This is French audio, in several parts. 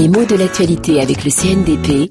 Les mots de l'actualité avec le CNDP.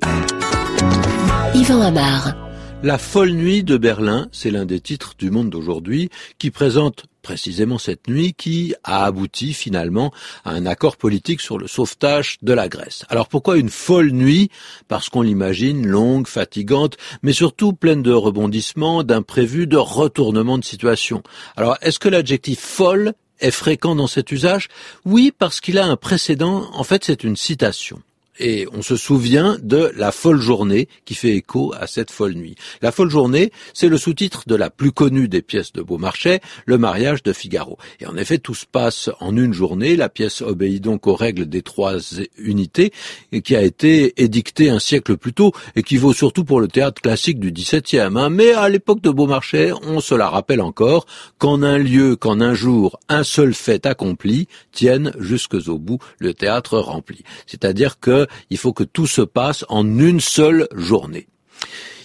Yvan Amar. La folle nuit de Berlin, c'est l'un des titres du Monde d'aujourd'hui qui présente précisément cette nuit qui a abouti finalement à un accord politique sur le sauvetage de la Grèce. Alors pourquoi une folle nuit? Parce qu'on l'imagine longue, fatigante, mais surtout pleine de rebondissements, d'imprévus, de retournements de situation. Alors est-ce que l'adjectif folle est fréquent dans cet usage? Oui, parce qu'il a un précédent. En fait, c'est une citation et on se souvient de La folle journée qui fait écho à cette folle nuit. La folle journée, c'est le sous-titre de la plus connue des pièces de Beaumarchais, Le mariage de Figaro. Et en effet, tout se passe en une journée. La pièce obéit donc aux règles des trois unités et qui a été édictée un siècle plus tôt et qui vaut surtout pour le théâtre classique du XVIIe. Hein. Mais à l'époque de Beaumarchais, on se la rappelle encore, qu'en un lieu, qu'en un jour, un seul fait accompli tienne jusqu'au bout le théâtre rempli. C'est-à-dire que il faut que tout se passe en une seule journée.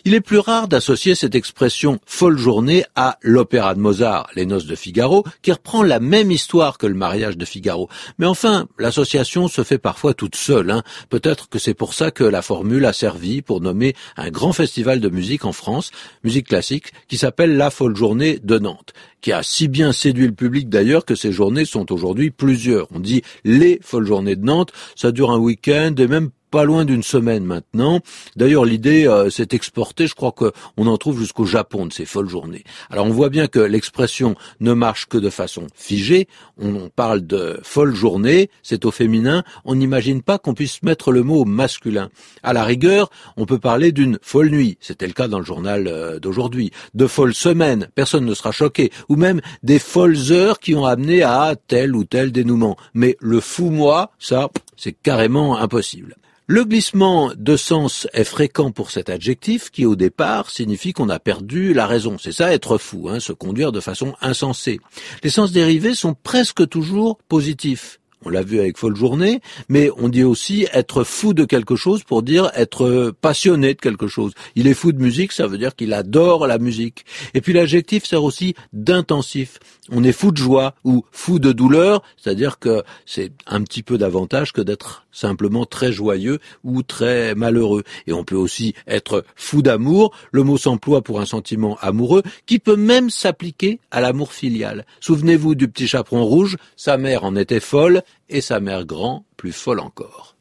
Il est plus rare d'associer cette expression folle journée à l'opéra de Mozart, Les Noces de Figaro, qui reprend la même histoire que le mariage de Figaro. Mais enfin, l'association se fait parfois toute seule. Hein. Peut-être que c'est pour ça que la formule a servi pour nommer un grand festival de musique en France, musique classique, qui s'appelle La Folle Journée de Nantes, qui a si bien séduit le public d'ailleurs que ces journées sont aujourd'hui plusieurs. On dit les Folles Journées de Nantes, ça dure un week-end et même pas loin d'une semaine maintenant. D'ailleurs, l'idée euh, s'est exportée, je crois qu'on en trouve jusqu'au Japon de ces folles journées. Alors on voit bien que l'expression ne marche que de façon figée. On parle de folle journée, c'est au féminin. On n'imagine pas qu'on puisse mettre le mot masculin. À la rigueur, on peut parler d'une folle nuit. C'était le cas dans le journal euh, d'aujourd'hui. De folles semaines, personne ne sera choqué. Ou même des folles heures qui ont amené à tel ou tel dénouement. Mais le fou moi, ça, c'est carrément impossible. Le glissement de sens est fréquent pour cet adjectif qui au départ signifie qu'on a perdu la raison. C'est ça être fou, hein, se conduire de façon insensée. Les sens dérivés sont presque toujours positifs. On l'a vu avec Folle Journée, mais on dit aussi être fou de quelque chose pour dire être passionné de quelque chose. Il est fou de musique, ça veut dire qu'il adore la musique. Et puis l'adjectif sert aussi d'intensif. On est fou de joie ou fou de douleur, c'est-à-dire que c'est un petit peu davantage que d'être simplement très joyeux ou très malheureux. Et on peut aussi être fou d'amour. Le mot s'emploie pour un sentiment amoureux qui peut même s'appliquer à l'amour filial. Souvenez-vous du petit chaperon rouge, sa mère en était folle et sa mère grand plus folle encore.